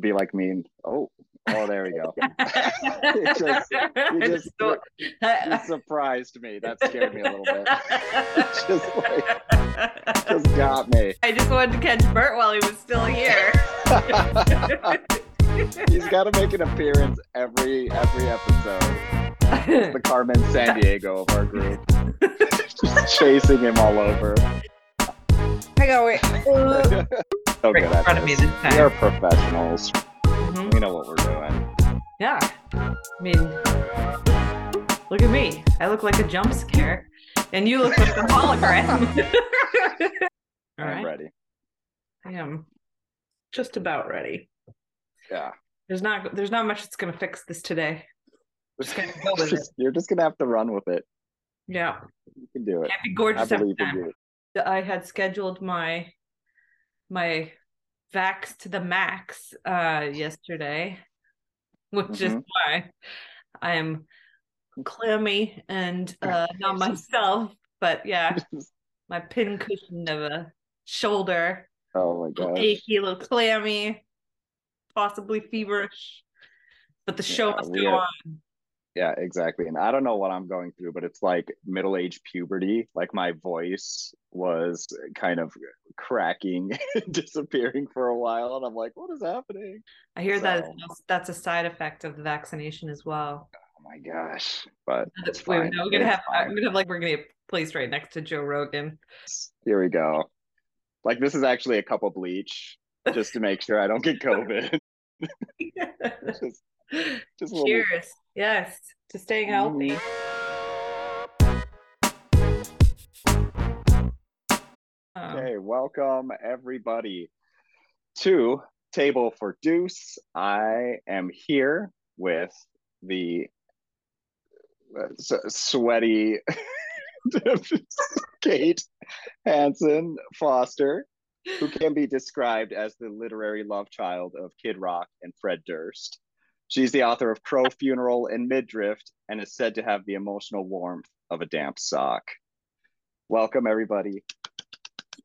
would be like me. And, oh, oh, there we go. it just, you just, you surprised me. That scared me a little bit. just like, just got me. I just wanted to catch Bert while he was still here. He's got to make an appearance every every episode. It's the Carmen Sandiego of our group, just chasing him all over. Hang on, wait. So Right good in front of me this. time. We are professionals. Mhm. We know what we're doing. Yeah. I mean, look at me. I look like a jump scare, and you look like a hologram. All I'm right. ready. I am just about ready. Yeah. There's not there's not much that's gonna fix this today. Just gonna go with Just- You're just gonna have to run with it. Yeah. You can do it. Can't be gorgeous every believe in time. you. I had scheduled my my vax to the max uh yesterday, which is Mhm. why I am clammy and uh not myself. But yeah, my pin cushion of a shoulder, oh my gosh. achy, a little clammy, possibly feverish. But the show Yeah, must go are- on. Yeah, exactly. And I don't know what I'm going through, but it's like middle age puberty. Like my voice was kind of cracking, disappearing for a while, and I'm like, what is happening? I hear that So- is- that's a side effect of the vaccination as well. Oh my gosh. But it's Wait, no, we're gonna It's have fine. I'm gonna have like we're gonna get placed right next to Joe Rogan. Here we go. Like this is actually a cup of bleach just to make sure I don't get COVID. just, just Cheers. Yes, to staying healthy. Um, Okay, welcome everybody to Table for Deuce. I am here with the uh, sweaty Kate Hanson Foster, who can be described as the literary love child of Kid Rock and Fred Durst. She's the author of Crow Funeral and Mid Drift and is said to have the emotional warmth of a damp sock. Welcome, everybody,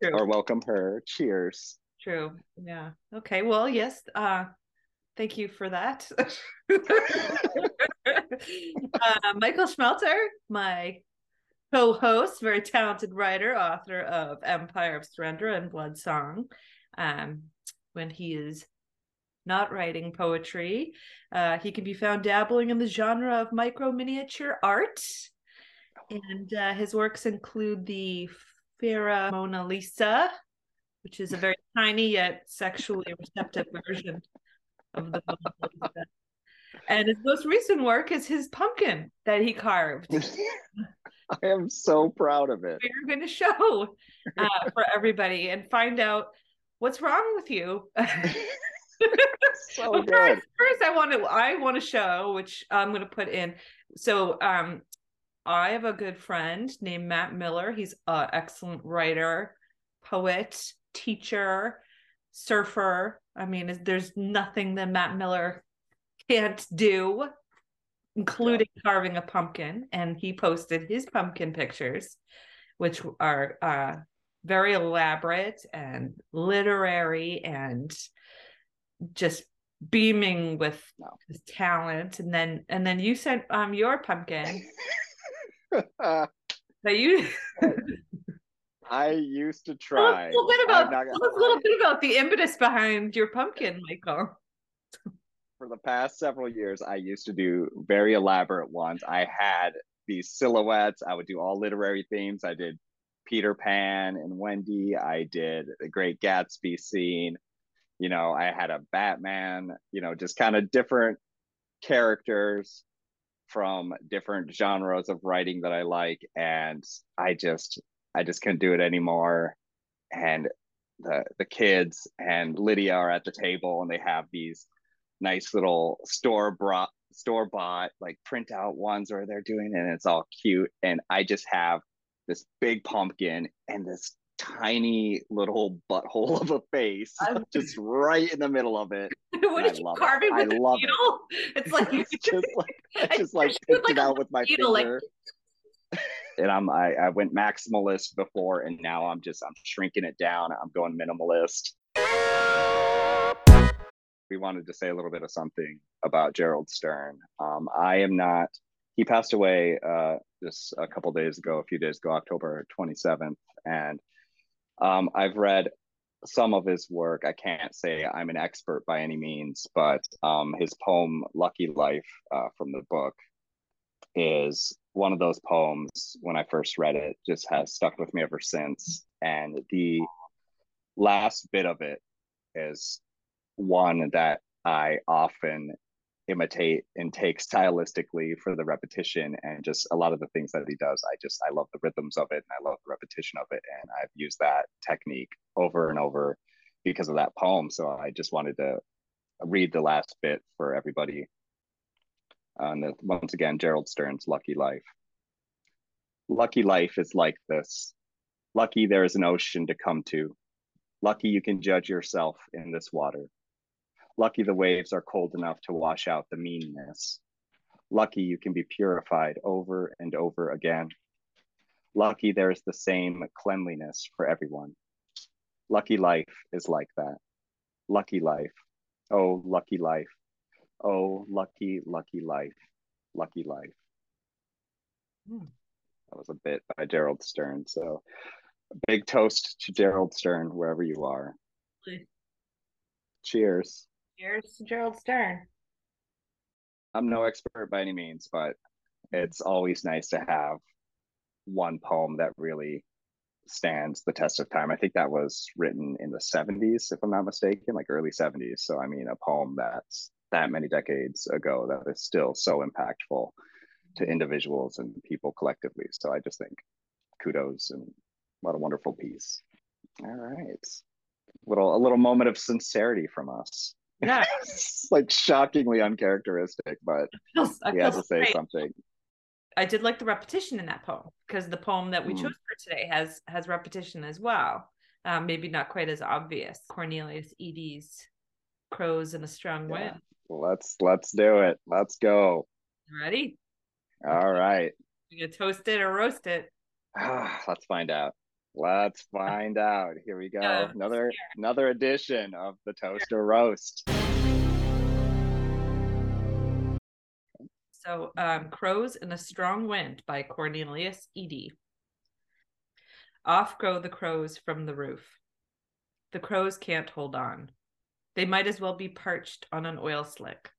True. or welcome her. Cheers. True. Yeah. Okay. Well, yes. Uh, thank you for that. uh, Michael Schmeltzer, my co-host, very talented writer, author of Empire of Surrender and Blood Song. Um, when he is not writing poetry, uh, he can be found dabbling in the genre of micro miniature art. And uh, his works include the Farah Mona Lisa, which is a very tiny yet sexually receptive version of the Mona Lisa. And his most recent work is his pumpkin that he carved. I am so proud of it. We're going to show uh, for everybody and find out what's wrong with you. So Well, first, first, I want to I want to show, which I'm going to put in. So, um, I have a good friend named Matt Miller. He's an excellent writer, poet, teacher, surfer. I mean, there's nothing that Matt Miller can't do, including carving a pumpkin. And he posted his pumpkin pictures, which are uh, very elaborate and literary and just beaming with No. his talent. And then and then you sent um your pumpkin that you I used to Tell try. a little bit about tell gonna us a little bit about the impetus behind your pumpkin, Michael. For the past several years, I used to do very elaborate ones. I had these silhouettes. I would do all literary themes. I did Peter Pan and Wendy. I did the Great Gatsby scene. You know, I had a Batman, you know, just kind of different characters from different genres of writing that I like. And I just, I just couldn't do it anymore. And the the kids and Lydia are at the table and they have these nice little store brought store bought like printout ones where they're doing it and it's all cute. And I just have this big pumpkin and this tiny little butthole of a face I- just right in the middle of it. what I did you love it. carve it with a love it. needle? It's like It's just like I I just like picked like, it out with my needle, like- finger. and I'm I, I went maximalist before and now I'm just I'm shrinking it down. I'm going minimalist. we wanted to say a little bit of something about Gerald Stern. Um, I am not. He passed away uh, just a couple days ago, a few days ago, October 27th, and um, I've read some of his work. I can't say I'm an expert by any means, but um, his poem "Lucky Life" uh, from the book is one of those poems. When I first read it, just has stuck with me ever since. And the last bit of it is one that I often imitate and take stylistically for the repetition and just a lot of the things that he does. I just I love the rhythms of it and I love the repetition of it. And I've used that technique over and over because of that poem. So I just wanted to read the last bit for everybody. And once again, Gerald Stern's Lucky Life. Lucky life is like this. Lucky there is an ocean to come to. Lucky you can judge yourself in this water. Lucky the waves are cold enough to wash out the meanness. Lucky you can be purified over and over again. Lucky there is the same cleanliness for everyone. Lucky life is like that. Lucky life. Oh, lucky life. Oh, lucky, lucky life. Lucky life. Hmm. That was a bit by Gerald Stern. So, a big toast to Gerald Stern, wherever you are. Cheers. To Gerald Stern. I'm no expert by any means, but it's always nice to have one poem that really stands the test of time. I think that was written in the 70s, if I'm not mistaken, like early 70s. So, I mean, a poem that's that many decades ago that is still so impactful to individuals and people collectively. So, I just think kudos and what a wonderful piece. All right. Little a little moment of sincerity from us. Yeah. it's like shockingly uncharacteristic, but feels, he had to say great. something. I did like the repetition in that poem because the poem that we mm. chose for today has has repetition as well. Um, maybe not quite as obvious. Cornelius Eady's "Crows in a Strong yeah. Wind." Let's let's do it. Let's go. Ready? All right. You gonna toast it or roast it? let's find out. Let's find out. Here we go. Yeah, another another edition of the toaster roast. So, um, Crows in a Strong Wind by Cornelius Eady. Off go the crows from the roof. The crows can't hold on. They might as well be perched on an oil slick.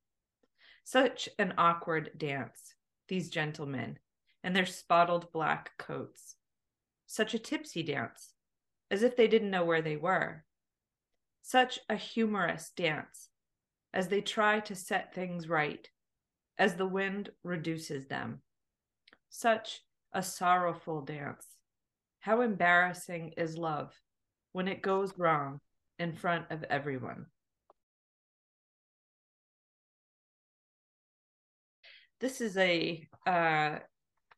Such an awkward dance, these gentlemen, in their spotted black coats such a tipsy dance, as if they didn't know where they were. Such a humorous dance, as they try to set things right, as the wind reduces them. Such a sorrowful dance. How embarrassing is love when it goes wrong in front of everyone. This is a uh,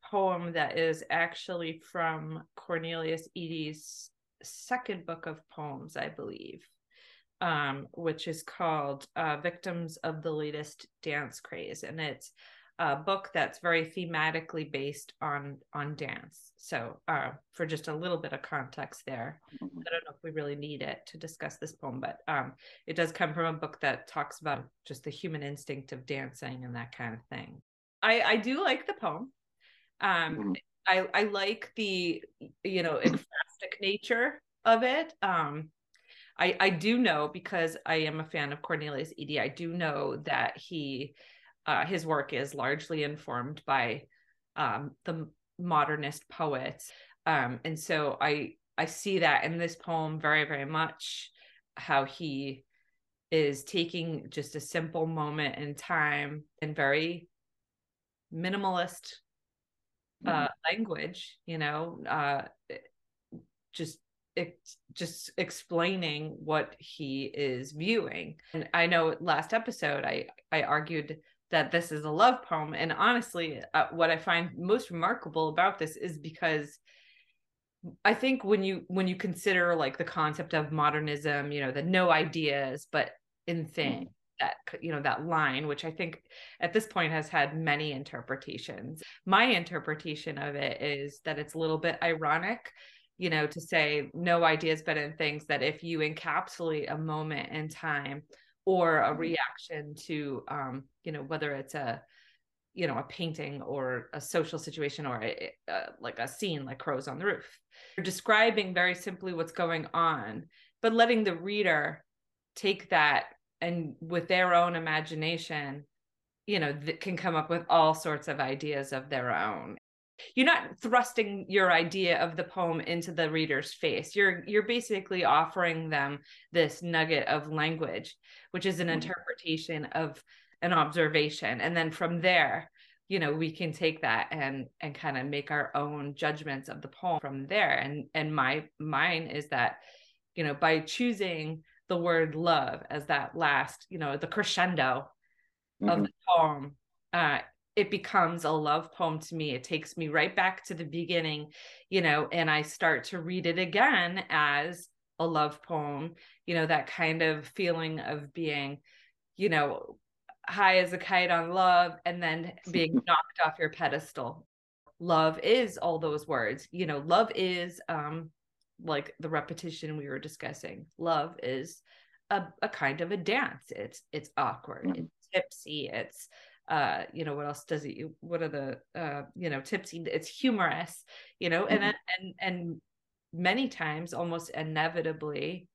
poem that is actually from Cornelius Eady's second book of poems, I believe, um, which is called uh, Victims of the Latest Dance Craze. And it's a book that's very thematically based on on dance. So, uh, for just a little bit of context there, mm-hmm. I don't know if we really need it to discuss this poem, but um, it does come from a book that talks about just the human instinct of dancing and that kind of thing. I, I do like the poem. Um, mm-hmm. I, I like the you know ekphrastic nature of it. Um, I I do know because I am a fan of Cornelius Eady. I do know that he uh, his work is largely informed by um, the modernist poets, um, and so I I see that in this poem very very much how he is taking just a simple moment in time and very minimalist uh, language, you know, uh, just it's just explaining what he is viewing. And I know last episode I I argued that this is a love poem, and honestly, uh, what I find most remarkable about this is because I think when you when you consider like the concept of modernism, you know, the no ideas but in thing, mm that you know that line which i think at this point has had many interpretations. My interpretation of it is that it's a little bit ironic you know to say no ideas but in things that if you encapsulate a moment in time or a reaction to um you know whether it's a you know a painting or a social situation or a, a, like a scene like crows on the roof you're describing very simply what's going on but letting the reader take that and with their own imagination you know that can come up with all sorts of ideas of their own. You're not thrusting your idea of the poem into the reader's face. You're you're basically offering them this nugget of language which is an mm-hmm. interpretation of an observation. And then from there you know we can take that and and kind of make our own judgments of the poem from there. And and my mine is that you know by choosing the word love as that last you know the crescendo mm-hmm. of the poem uh it becomes a love poem to me. It takes me right back to the beginning you know and i start to read it again as a love poem you know that kind of feeling of being you know high as a kite on love and then being knocked off your pedestal. Love is all those words. You know love is um like the repetition we were discussing love is a, a kind of a dance it's it's awkward mm-hmm. it's tipsy it's uh you know what else does it what are the uh you know tipsy it's humorous you know mm-hmm. and and and many times almost inevitably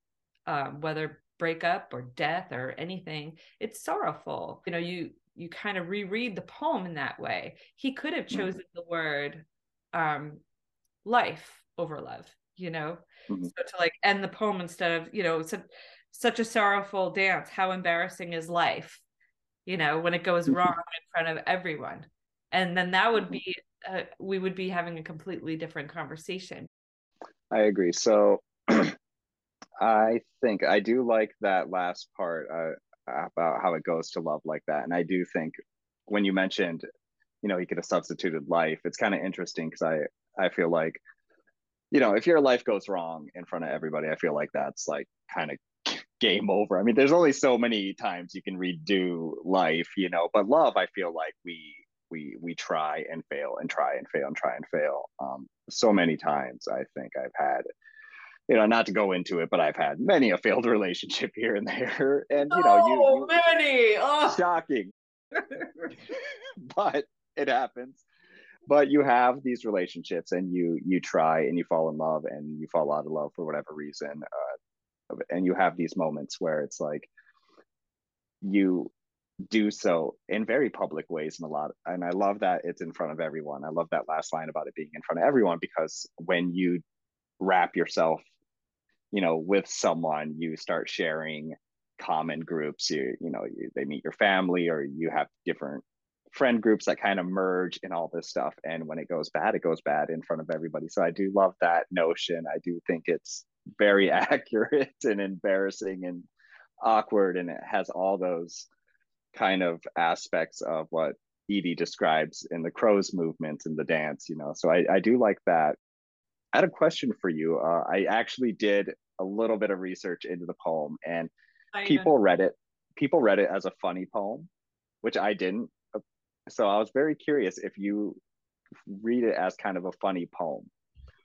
um whether breakup or death or anything it's sorrowful you know you you kind of reread the poem in that way he could have mm-hmm. chosen mm-hmm. the word um life over love you know mm-hmm. so to like end the poem instead of you know such such a sorrowful dance how embarrassing is life you know when it goes mm-hmm. wrong in front of everyone and then that would mm-hmm. be uh, we would be having a completely different conversation i agree so i think i do like that last part uh, about how it goes to love like that and i do think when you mentioned you know he could have substituted life it's kind of interesting because i i feel like you know if your life goes wrong in front of everybody i feel like that's like kind of game over. I mean, there's only so many times you can redo life, you know, but love, I feel like we we we try and fail and try and fail and try and fail. Um, so many times I think I've had, you know, not to go into it, but I've had many a failed relationship here and there. And you know, you, oh, you many oh. shocking. but it happens. But you have these relationships and you you try and you fall in love and you fall out of love for whatever reason. Uh, and you have these moments where it's like you do so in very public ways and a lot and i love that it's in front of everyone i love that last line about it being in front of everyone because when you wrap yourself you know with someone you start sharing common groups you you know you, they meet your family or you have different friend groups that kind of merge in all this stuff and when it goes bad it goes bad in front of everybody so i do love that notion i do think it's very accurate and embarrassing and awkward and it has all those kind of aspects of what Eady describes in the crows movement and the dance, you know. So I, I do like that. I had a question for you. Uh, I actually did a little bit of research into the poem and people read it. People read it as a funny poem, which I didn't. So I was very curious if you read it as kind of a funny poem.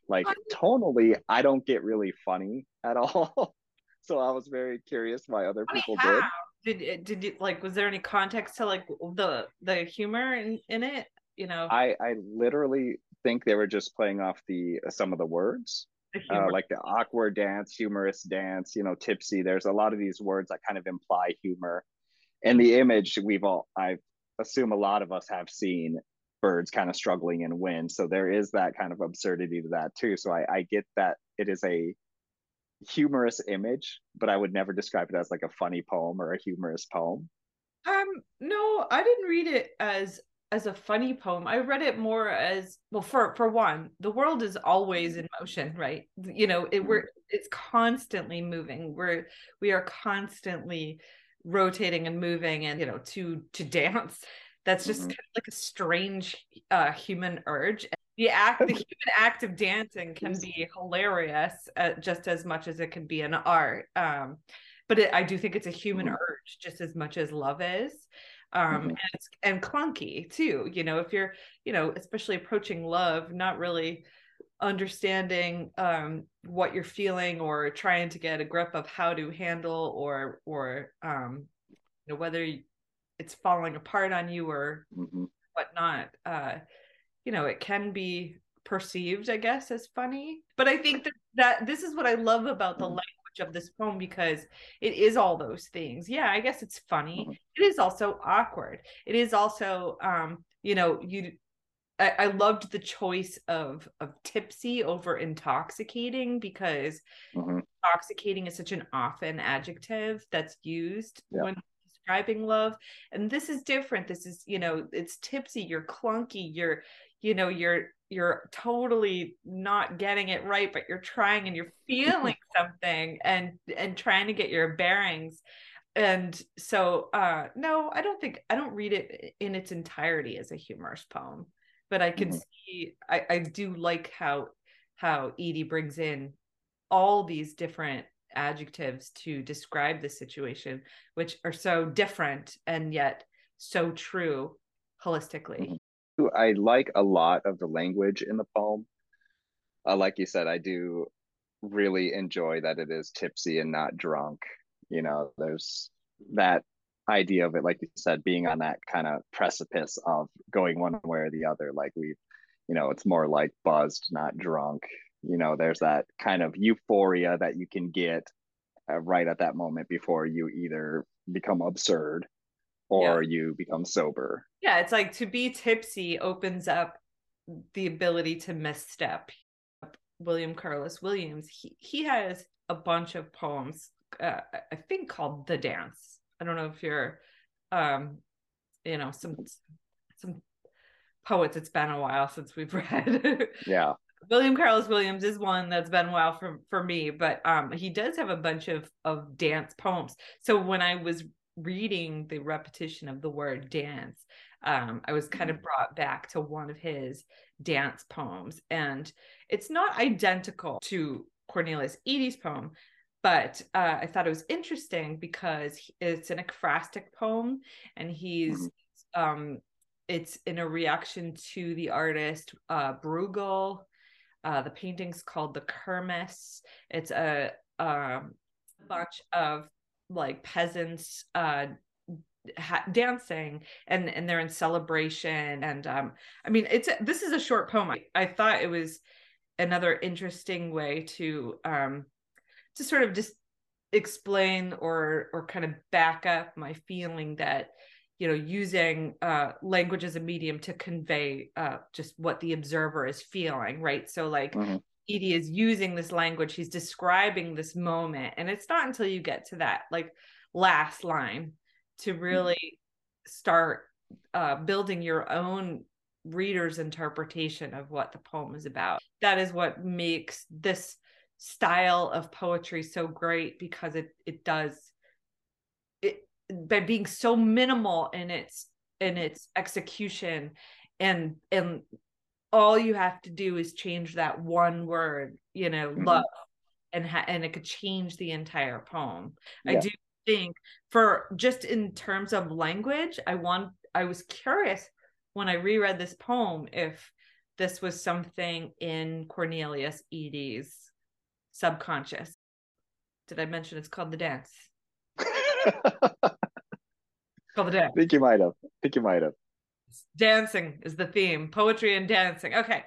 Like tonally, I don't get really funny at all. so I was very curious why other people did. Did did you like? Was there any context to like the the humor in in it? You know, I I literally think they were just playing off the uh, some of the words. The uh, like the awkward dance, humorous dance, you know, tipsy. There's a lot of these words that kind of imply humor. And the image we've all, I assume a lot of us have seen birds kind of struggling in wind. So there is that kind of absurdity to that too. So I, I get that it is a humorous image, but I would never describe it as like a funny poem or a humorous poem. Um, no, I didn't read it as as a funny poem. I read it more as well. For for one, the world is always in motion, right? You know, it we're it's constantly moving. We're we are constantly rotating and moving, and you know, to to dance that's just mm-hmm. kind of like a strange uh, human urge. The act, the human act of dancing can be hilarious uh, just as much as it can be an art. Um, but it, I do think it's a human mm-hmm. urge just as much as love is. Um, mm-hmm. and, and clunky too. You know, if you're, you know, especially approaching love, not really understanding um, what you're feeling or trying to get a grip of how to handle or or um, you know, whether it's falling apart on you or hmm whatnot, uh, you know, it can be perceived, I guess, as funny. But I think that, that this is what I love about the Mhm. language of this poem because it is all those things. Yeah, I guess it's funny. Mhm. It is also awkward. It is also um, you know, you I, I loved the choice of of tipsy over intoxicating because hmm intoxicating is such an often adjective that's used Yeah. when describing love. And this is different. This is you know it's tipsy you're clunky you're you know you're you're totally not getting it right but you're trying and you're feeling something and and trying to get your bearings. And so uh no i don't think i don't read it in its entirety as a humorous poem but i can Mhm. see i i do like how how Eady brings in all these different adjectives to describe the situation which are so different and yet so true holistically Mhm. I like a lot of the language in the poem. Uh, like you said, I do really enjoy that it is tipsy and not drunk. You know, there's that idea of it, like you said, being on that kind of precipice of going one way or the other. Like we, you know, it's more like buzzed, not drunk. You know, there's that kind of euphoria that you can get uh, right at that moment before you either become absurd or you become sober. yeah it's like to be tipsy opens up the ability to misstep william carlos williams he, he has a bunch of poems uh, i think called the dance i don't know if you're um you know some some poets it's been a while since we've read Yeah. William Carlos Williams is one that's been a while for for me, but um he does have a bunch of of dance poems. So when I was reading the repetition of the word dance, um I was kind of brought back to one of his dance poems and it's not identical to Cornelius Eady's poem, but uh, I thought it was interesting because it's an ekphrastic poem and he's Mhm. um it's in a reaction to the artist uh Bruegel uh, the painting's called the Kermis. It's a um, bunch of like peasants uh, ha- dancing, and and they're in celebration. And um, I mean, it's a, this is a short poem. I, I thought it was another interesting way to um, to sort of just explain or or kind of back up my feeling that you know using uh language as a medium to convey uh just what the observer is feeling right? So like Mhm. Eady is using this language he's describing this moment and it's not until you get to that like last line to really start uh building your own reader's interpretation of what the poem is about. That is what makes this style of poetry so great because it it does it by being so minimal in its in its execution and and all you have to do is change that one word you know Mhm. love and ha- and it could change the entire poem i do think for just in terms of language i want i was curious when i reread this poem if this was something in cornelius eady's subconscious. Did i mention it's called the dance? It's called the dance. I think you might have. I think you might have. dancing is the theme. Poetry and dancing. Okay.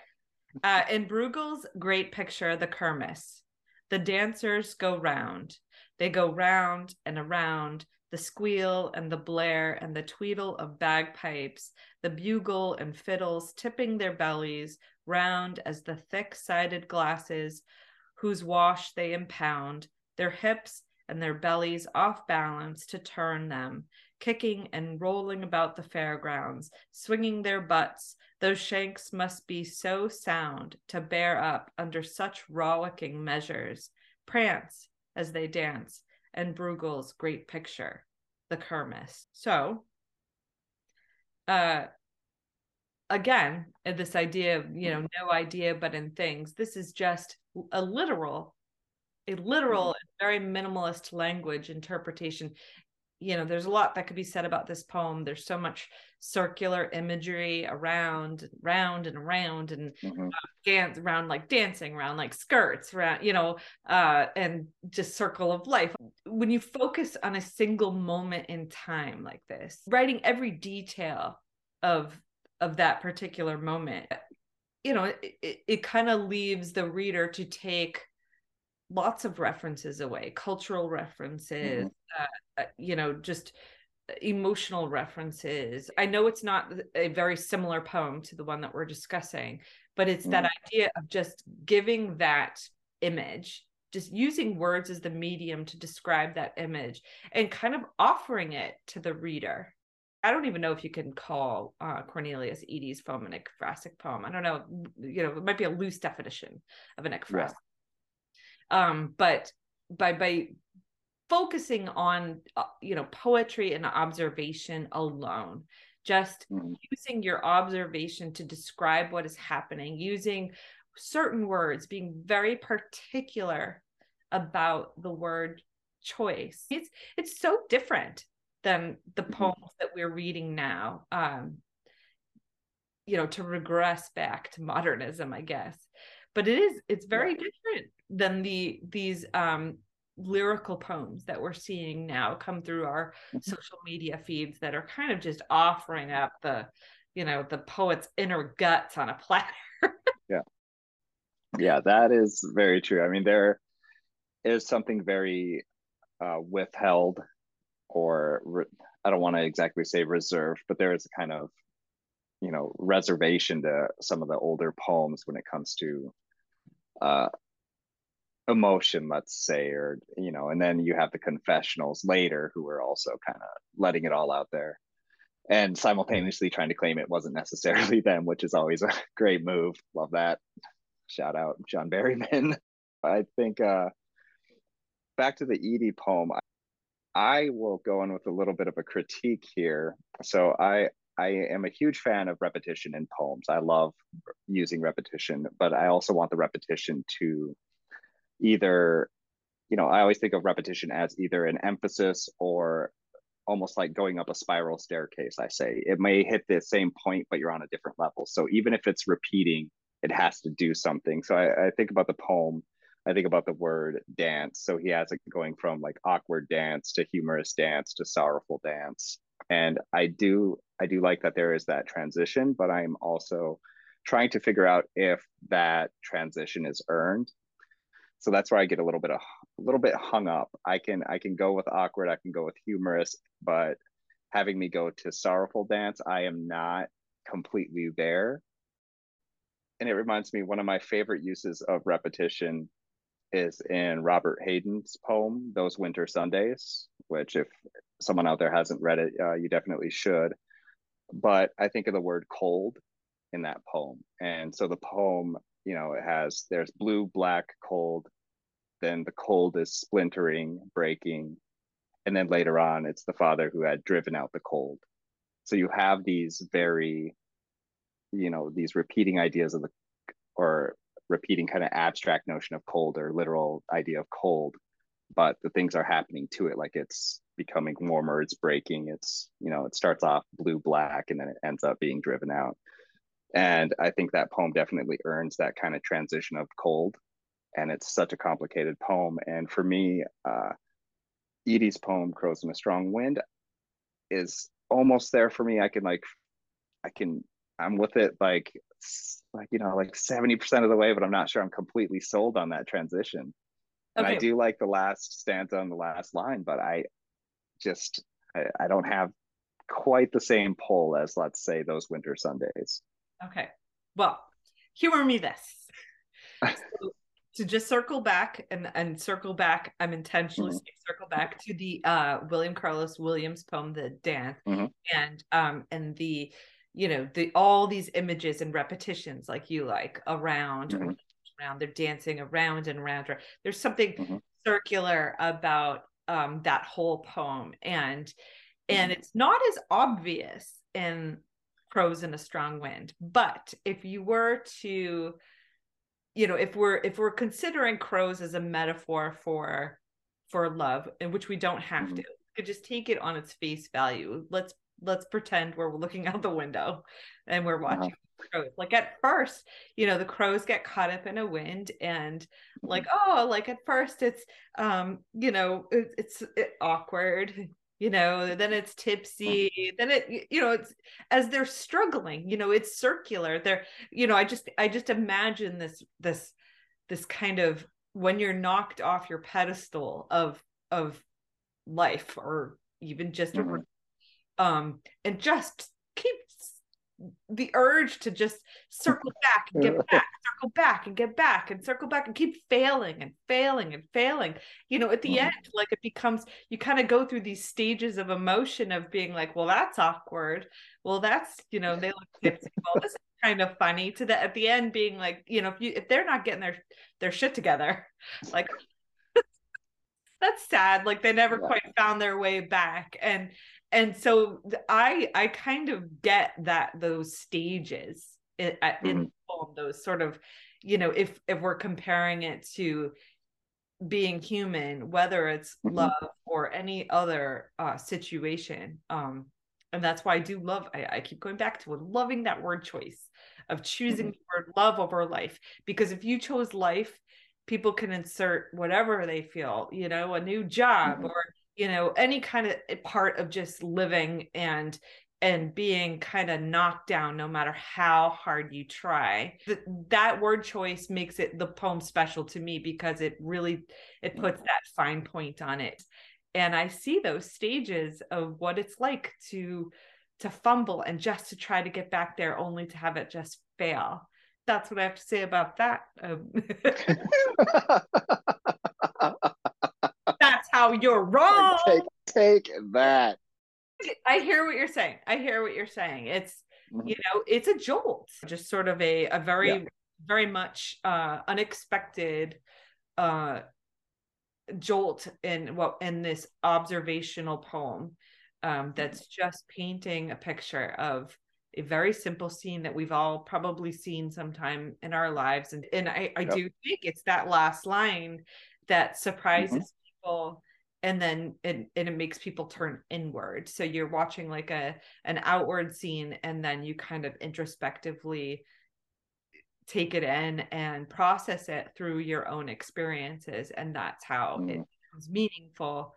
Uh in bruegel's great picture the kermis the dancers go round. They go round and around the squeal and the blare and the tweedle of bagpipes the bugle and fiddles tipping their bellies round as the thick-sided glasses whose wash they impound their hips and their bellies off balance to turn them kicking and rolling about the fairgrounds, swinging their butts. Those shanks must be so sound to bear up under such rollicking measures, prance as they dance, and Bruegel's great picture, the Kermis. So, uh, again, this idea of, you know, no idea but in things, this is just a literal, a literal, very minimalist language interpretation. You know there's a lot that could be said about this poem. There's so much circular imagery around round and around and mm-hmm. uh, dance around like dancing around like skirts around you know uh and just circle of life. When you focus on a single moment in time like this writing every detail of of that particular moment you know it, it, kind of leaves the reader to take lots of references away cultural references mm-hmm. uh, uh you know just emotional references i know it's not a very similar poem to the one that we're discussing but it's mm-hmm. that idea of just giving that image just using words as the medium to describe that image and kind of offering it to the reader I don't even know if you can call uh, Cornelius Eady's poem an ekphrastic poem. I don't know. You know, it might be a loose definition of an ekphrastic. Yeah um, but by by focusing on uh, you know poetry and observation alone just mm. using your observation to describe what is happening using certain words being very particular about the word choice it's it's so different than the mm-hmm. poems that we're reading now um you know to regress back to modernism i guess. But it is it's very different than the these um lyrical poems that we're seeing now come through our mm-hmm. social media feeds that are kind of just offering up the you know the poet's inner guts on a platter. Yeah. Yeah that is very true. I mean there is something very uh, withheld or re- i don't want to exactly say reserved but there is a kind of you know reservation to some of the older poems when it comes to uh, emotion let's say or you know and then you have the confessionals later who are also kind of letting it all out there and simultaneously trying to claim it wasn't necessarily them which is always a great move. Love that. Shout out john berryman i think uh back to the Eady poem I will go in with a little bit of a critique here so i I am a huge fan of repetition in poems. I love using repetition, but I also want the repetition to either, you know, I always think of repetition as either an emphasis or almost like going up a spiral staircase. I say it may hit the same point, but you're on a different level. So even if it's repeating, it has to do something. So I, I think about the poem. I think about the word dance. So he has it going from like awkward dance to humorous dance to sorrowful dance. And i do i do like that there is that transition but i'm also trying to figure out if that transition is earned. So that's where i get a little bit of a little bit hung up. I can i can go with awkward i can go with humorous but having me go to sorrowful dance i am not completely there. And it reminds me one of my favorite uses of repetition is in robert hayden's poem those winter sundays which if someone out there hasn't read it, uh, you definitely should. But I think of the word cold in that poem. And so the poem, you know, it has there's blue, black, cold. Then the cold is splintering, breaking. And then later on, it's the father who had driven out the cold. So you have these very, you know, these repeating ideas of the, or repeating kind of abstract notion of cold or literal idea of cold but the things are happening to it like it's becoming warmer it's breaking it's you know it starts off blue black and then it ends up being driven out. And i think that poem definitely earns that kind of transition of cold and it's such a complicated poem. And for me uh Eady's poem crows in a strong wind is almost there for me. I can like i can i'm with it like like you know like 70% of the way but i'm not sure i'm completely sold on that transition and. I do like the last stanza on the last line, but I just I, I don't have quite the same pull as let's say those winter Sundays. Okay. Well, humor me this. so, to just circle back and and circle back, I'm intentionally mm-hmm. circle back to the uh William Carlos Williams poem, The Dance, mm-hmm. and um and the you know the all these images and repetitions like you like around mm-hmm around they're dancing around and around there's something mm-hmm. circular about um, that whole poem and and mm-hmm. it's not as obvious in crows in a strong wind but if you were to you know if we're if we're considering crows as a metaphor for for love in which we don't have mm-hmm. to could just take it on its face value. Let's let's pretend we're looking out the window and we're watching uh-huh. crows. Like at first, you know, the crows get caught up in a wind and like, mm-hmm. oh, like at first it's um, you know, it, it's it, awkward you know then it's tipsy then it you know it's as they're struggling you know it's circular they're you know i just i just imagine this this this kind of when you're knocked off your pedestal of of life or even just mm-hmm. Um and just keep the urge to just circle back and get back, circle back and get back and circle back and keep failing and failing and failing. You know, at the mm-hmm. end, like it becomes you kind of go through these stages of emotion of being like, well, that's awkward. Well, that's you know, they look tipsy. well, this is kind of funny to the at the end being like, you know, if you if they're not getting their their shit together, like that's sad. Like they never yeah. quite found their way back. And and so i i kind of get that those stages in, in mm-hmm. those sort of you know if if we're comparing it to being human whether it's mm-hmm. love or any other uh situation um and that's why i do love i, I keep going back to it loving that word choice of choosing mm-hmm. the word love over life because if you chose life people can insert whatever they feel you know a new job mm-hmm. or you know any kind of eh, part of just living and and being kind of knocked down no matter how hard you try. That word choice makes it the poem special to me because it really it puts mm-hmm. that fine point on it. And i see those stages of what it's like to to fumble and just to try to get back there only to have it just fail. That's what i have to say about that um, you're wrong. Take, take that. I hear what you're saying. I hear what you're saying. It's mm-hmm. you know, it's a jolt. Just sort of a a very yeah. very much uh unexpected uh jolt in what in this observational poem um that's just painting a picture of a very simple scene that we've all probably seen sometime in our lives and and I, I yep. do think it's that last line that surprises mm-hmm. people and then it, and it makes people turn inward so you're watching like a an outward scene and then you kind of introspectively take it in and process it through your own experiences and that's how mm. it becomes meaningful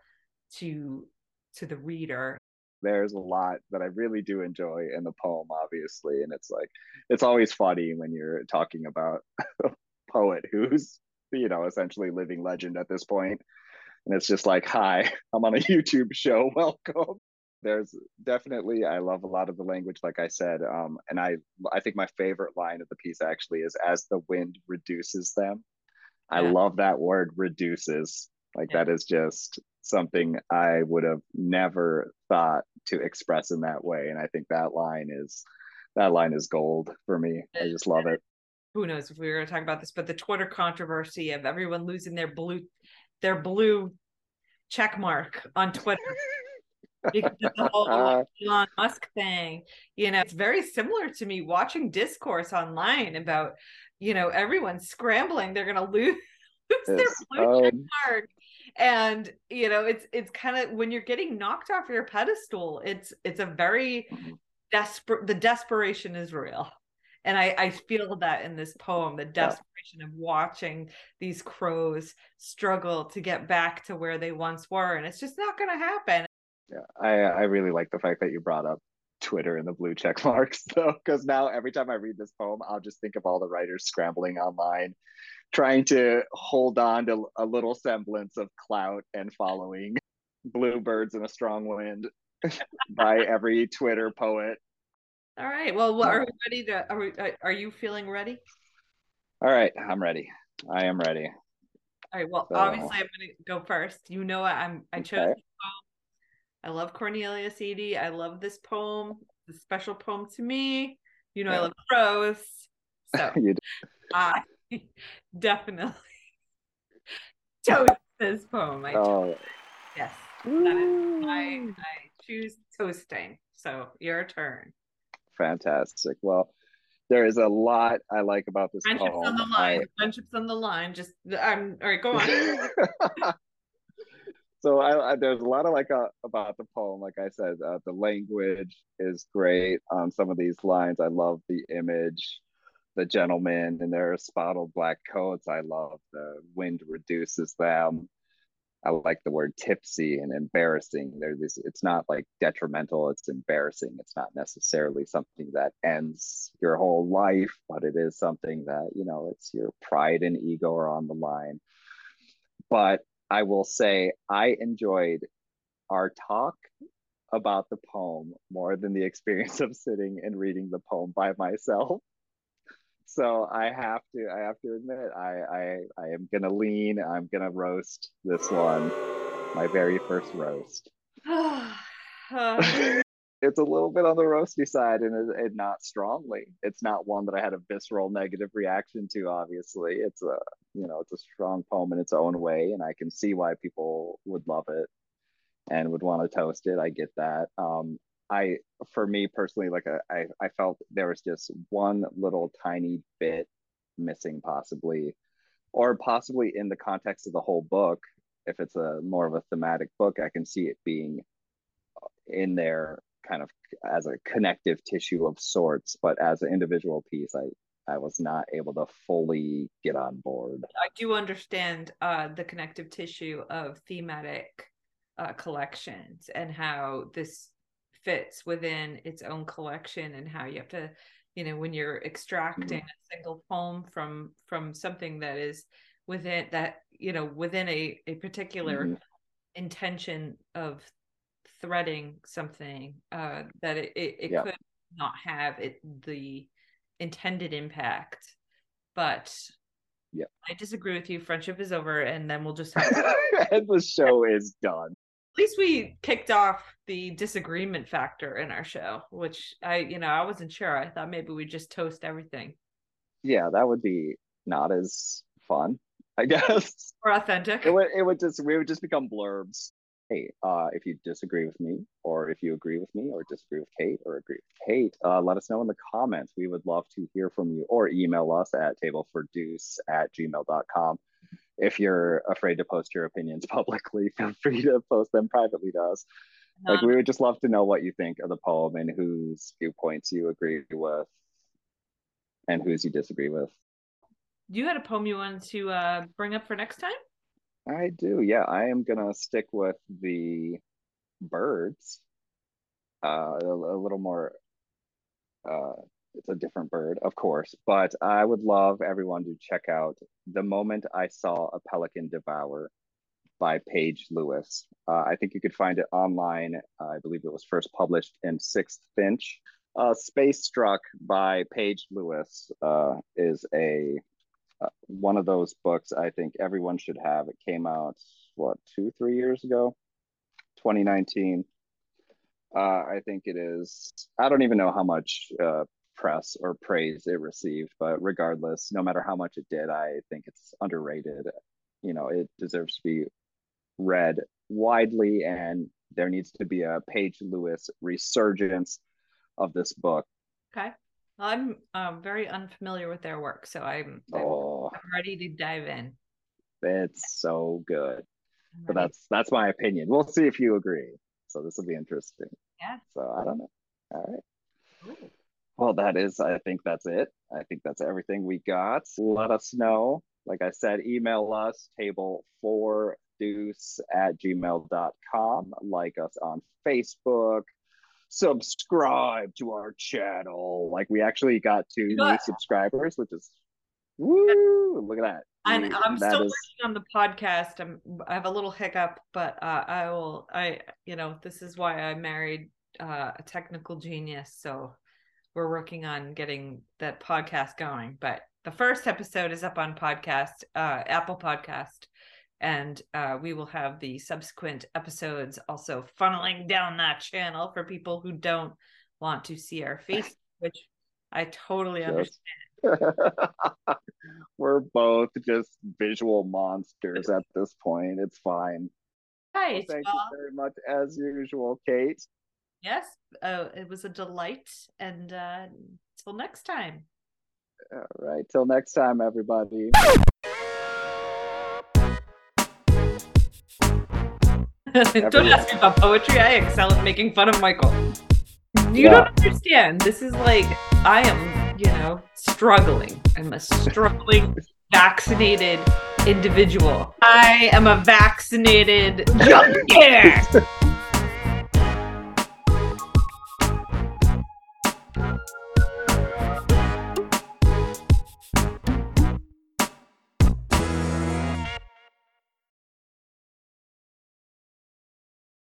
to to the reader there's a lot that I really do enjoy in the poem, obviously. And it's like, it's always funny when you're talking about a poet who's, you know, essentially living legend at this point and it's just like hi i'm on a youtube show welcome. There's definitely i love a lot of the language like i said um, and i i think my favorite line of the piece actually is as the wind reduces them. Yeah. i love that word reduces. Like yeah. that is just something i would have never thought to express in that way and i think that line is that line is gold for me. I just love it. Who knows if we were going to talk about this but the twitter controversy of everyone losing their blue their blue check mark on Twitter. because the whole Elon Musk thing, you know, it's very similar to me watching discourse online about, you know, everyone scrambling. They're going to lose, lose their blue um, check mark. And you know, it's it's kind of when you're getting knocked off your pedestal, it's it's a very mm-hmm. desperate. The desperation is real and I, I feel that in this poem the desperation of watching these crows struggle to get back to where they once were and it's just not going to happen yeah i i really like the fact that you brought up twitter and the blue check marks though because now every time i read this poem i'll just think of all the writers scrambling online trying to hold on to a little semblance of clout and following bluebirds in a strong wind by every twitter poet all right. Well, are we ready to? Are we? Are you feeling ready? All right, I'm ready. I am ready. All right. Well, so, obviously, I'm going to go first. You know, I'm. I chose. Okay. I love Cornelius Eady. I love this poem. It's a special poem to me. You know, yeah. I love prose. So I definitely chose this poem. I oh. chose. Oh. Yes. I, I choose toasting. So your turn fantastic. Well, there is a lot I like about this Friendships poem. on the line. I... Friendships on the line. Just I'm all right. Go on. so I, I, there's a lot of like uh, about the poem. Like I said, uh, the language is great on some of these lines. I love the image, the gentleman in their spotted black coats. I love the wind reduces them. I like the word tipsy and embarrassing. This, it's not like detrimental, it's embarrassing. It's not necessarily something that ends your whole life, but it is something that, you know, it's your pride and ego are on the line. But I will say I enjoyed our talk about the poem more than the experience of sitting and reading the poem by myself. So I have to I have to admit I I, I am gonna lean, I'm gonna roast this one. My very first roast. it's a little bit on the roasty side and, and not strongly. It's not one that I had a visceral negative reaction to. Obviously, it's a you know it's a strong poem in its own way, and I can see why people would love it and would want to toast it. I get that. Um, I for me personally, like uh, I I felt there was just one little tiny bit missing, possibly, or possibly in the context of the whole book. If it's a more of a thematic book, I can see it being in there kind of as a connective tissue of sorts, but as an individual piece, I I was not able to fully get on board. I do understand uh, the connective tissue of thematic uh, collections and how this fits within its own collection and how you have to, you know, when you're extracting mm-hmm. a single poem from from something that is within that, you know, within a a particular mm-hmm. intention of threading something uh, that it, it, it could not have it the intended impact. But yeah. I disagree with you. Friendship is over and then we'll just have the show is done. At least we kicked off the disagreement factor in our show which i you know i wasn't sure i thought maybe we just toast everything yeah that would be not as fun i guess or authentic it would, it would just we would just become blurbs hey, uh, if you disagree with me, or if you agree with me, or disagree with Kate, or agree with Kate, uh, let us know in the comments. We would love to hear from you, or email us at tablefordeuce at gmail.com. If you're afraid to post your opinions publicly, feel free to post them privately to us. Like, we would just love to know what you think of the poem and whose viewpoints you agree with and whose you disagree with. You had a poem you wanted to uh, bring up for next time? I do. Yeah, I am gonna stick with the birds. Uh, a, a little more. Uh, it's a different bird, of course, but I would love everyone to check out "The Moment I Saw a Pelican Devour" by Paige Lewis. Uh, I think you could find it online. I believe it was first published in Sixth Finch. Uh, Space Struck by Paige Lewis uh, is a uh, one of those books I think everyone should have. It came out what two, three years ago, 2019. Uh, I think it is. I don't even know how much uh, press or praise it received, but regardless, no matter how much it did, I think it's underrated. You know, it deserves to be read widely, and there needs to be a Paige Lewis resurgence of this book. Okay. I'm um, very unfamiliar with their work, so I'm, oh, I'm ready to dive in. It's so good, but that's that's my opinion. We'll see if you agree. So this will be interesting. Yeah. So I don't know. All right. Well, that is. I think that's it. I think that's everything we got. Let us know. Like I said, email us table four deuce at gmail.com. Like us on Facebook subscribe to our channel. Like we actually got two new subscribers, which is woo! Look at that. And I'm that still is... working on the podcast. I'm I have a little hiccup, but uh, I will. I you know this is why I married uh, a technical genius. So we're working on getting that podcast going. But the first episode is up on podcast, uh, Apple Podcast and uh, we will have the subsequent episodes also funneling down that channel for people who don't want to see our face which i totally understand. We're both just visual monsters at this point. It's fine. Right well, thank well, you very much as usual kate. Yes uh, it was a delight and uh, till next time. All right till next time everybody don't ask me about poetry. I excel at making fun of Michael. You Yeah. don't understand. This is like I am, you know, struggling. I'm a struggling vaccinated individual. I am a vaccinated junkie.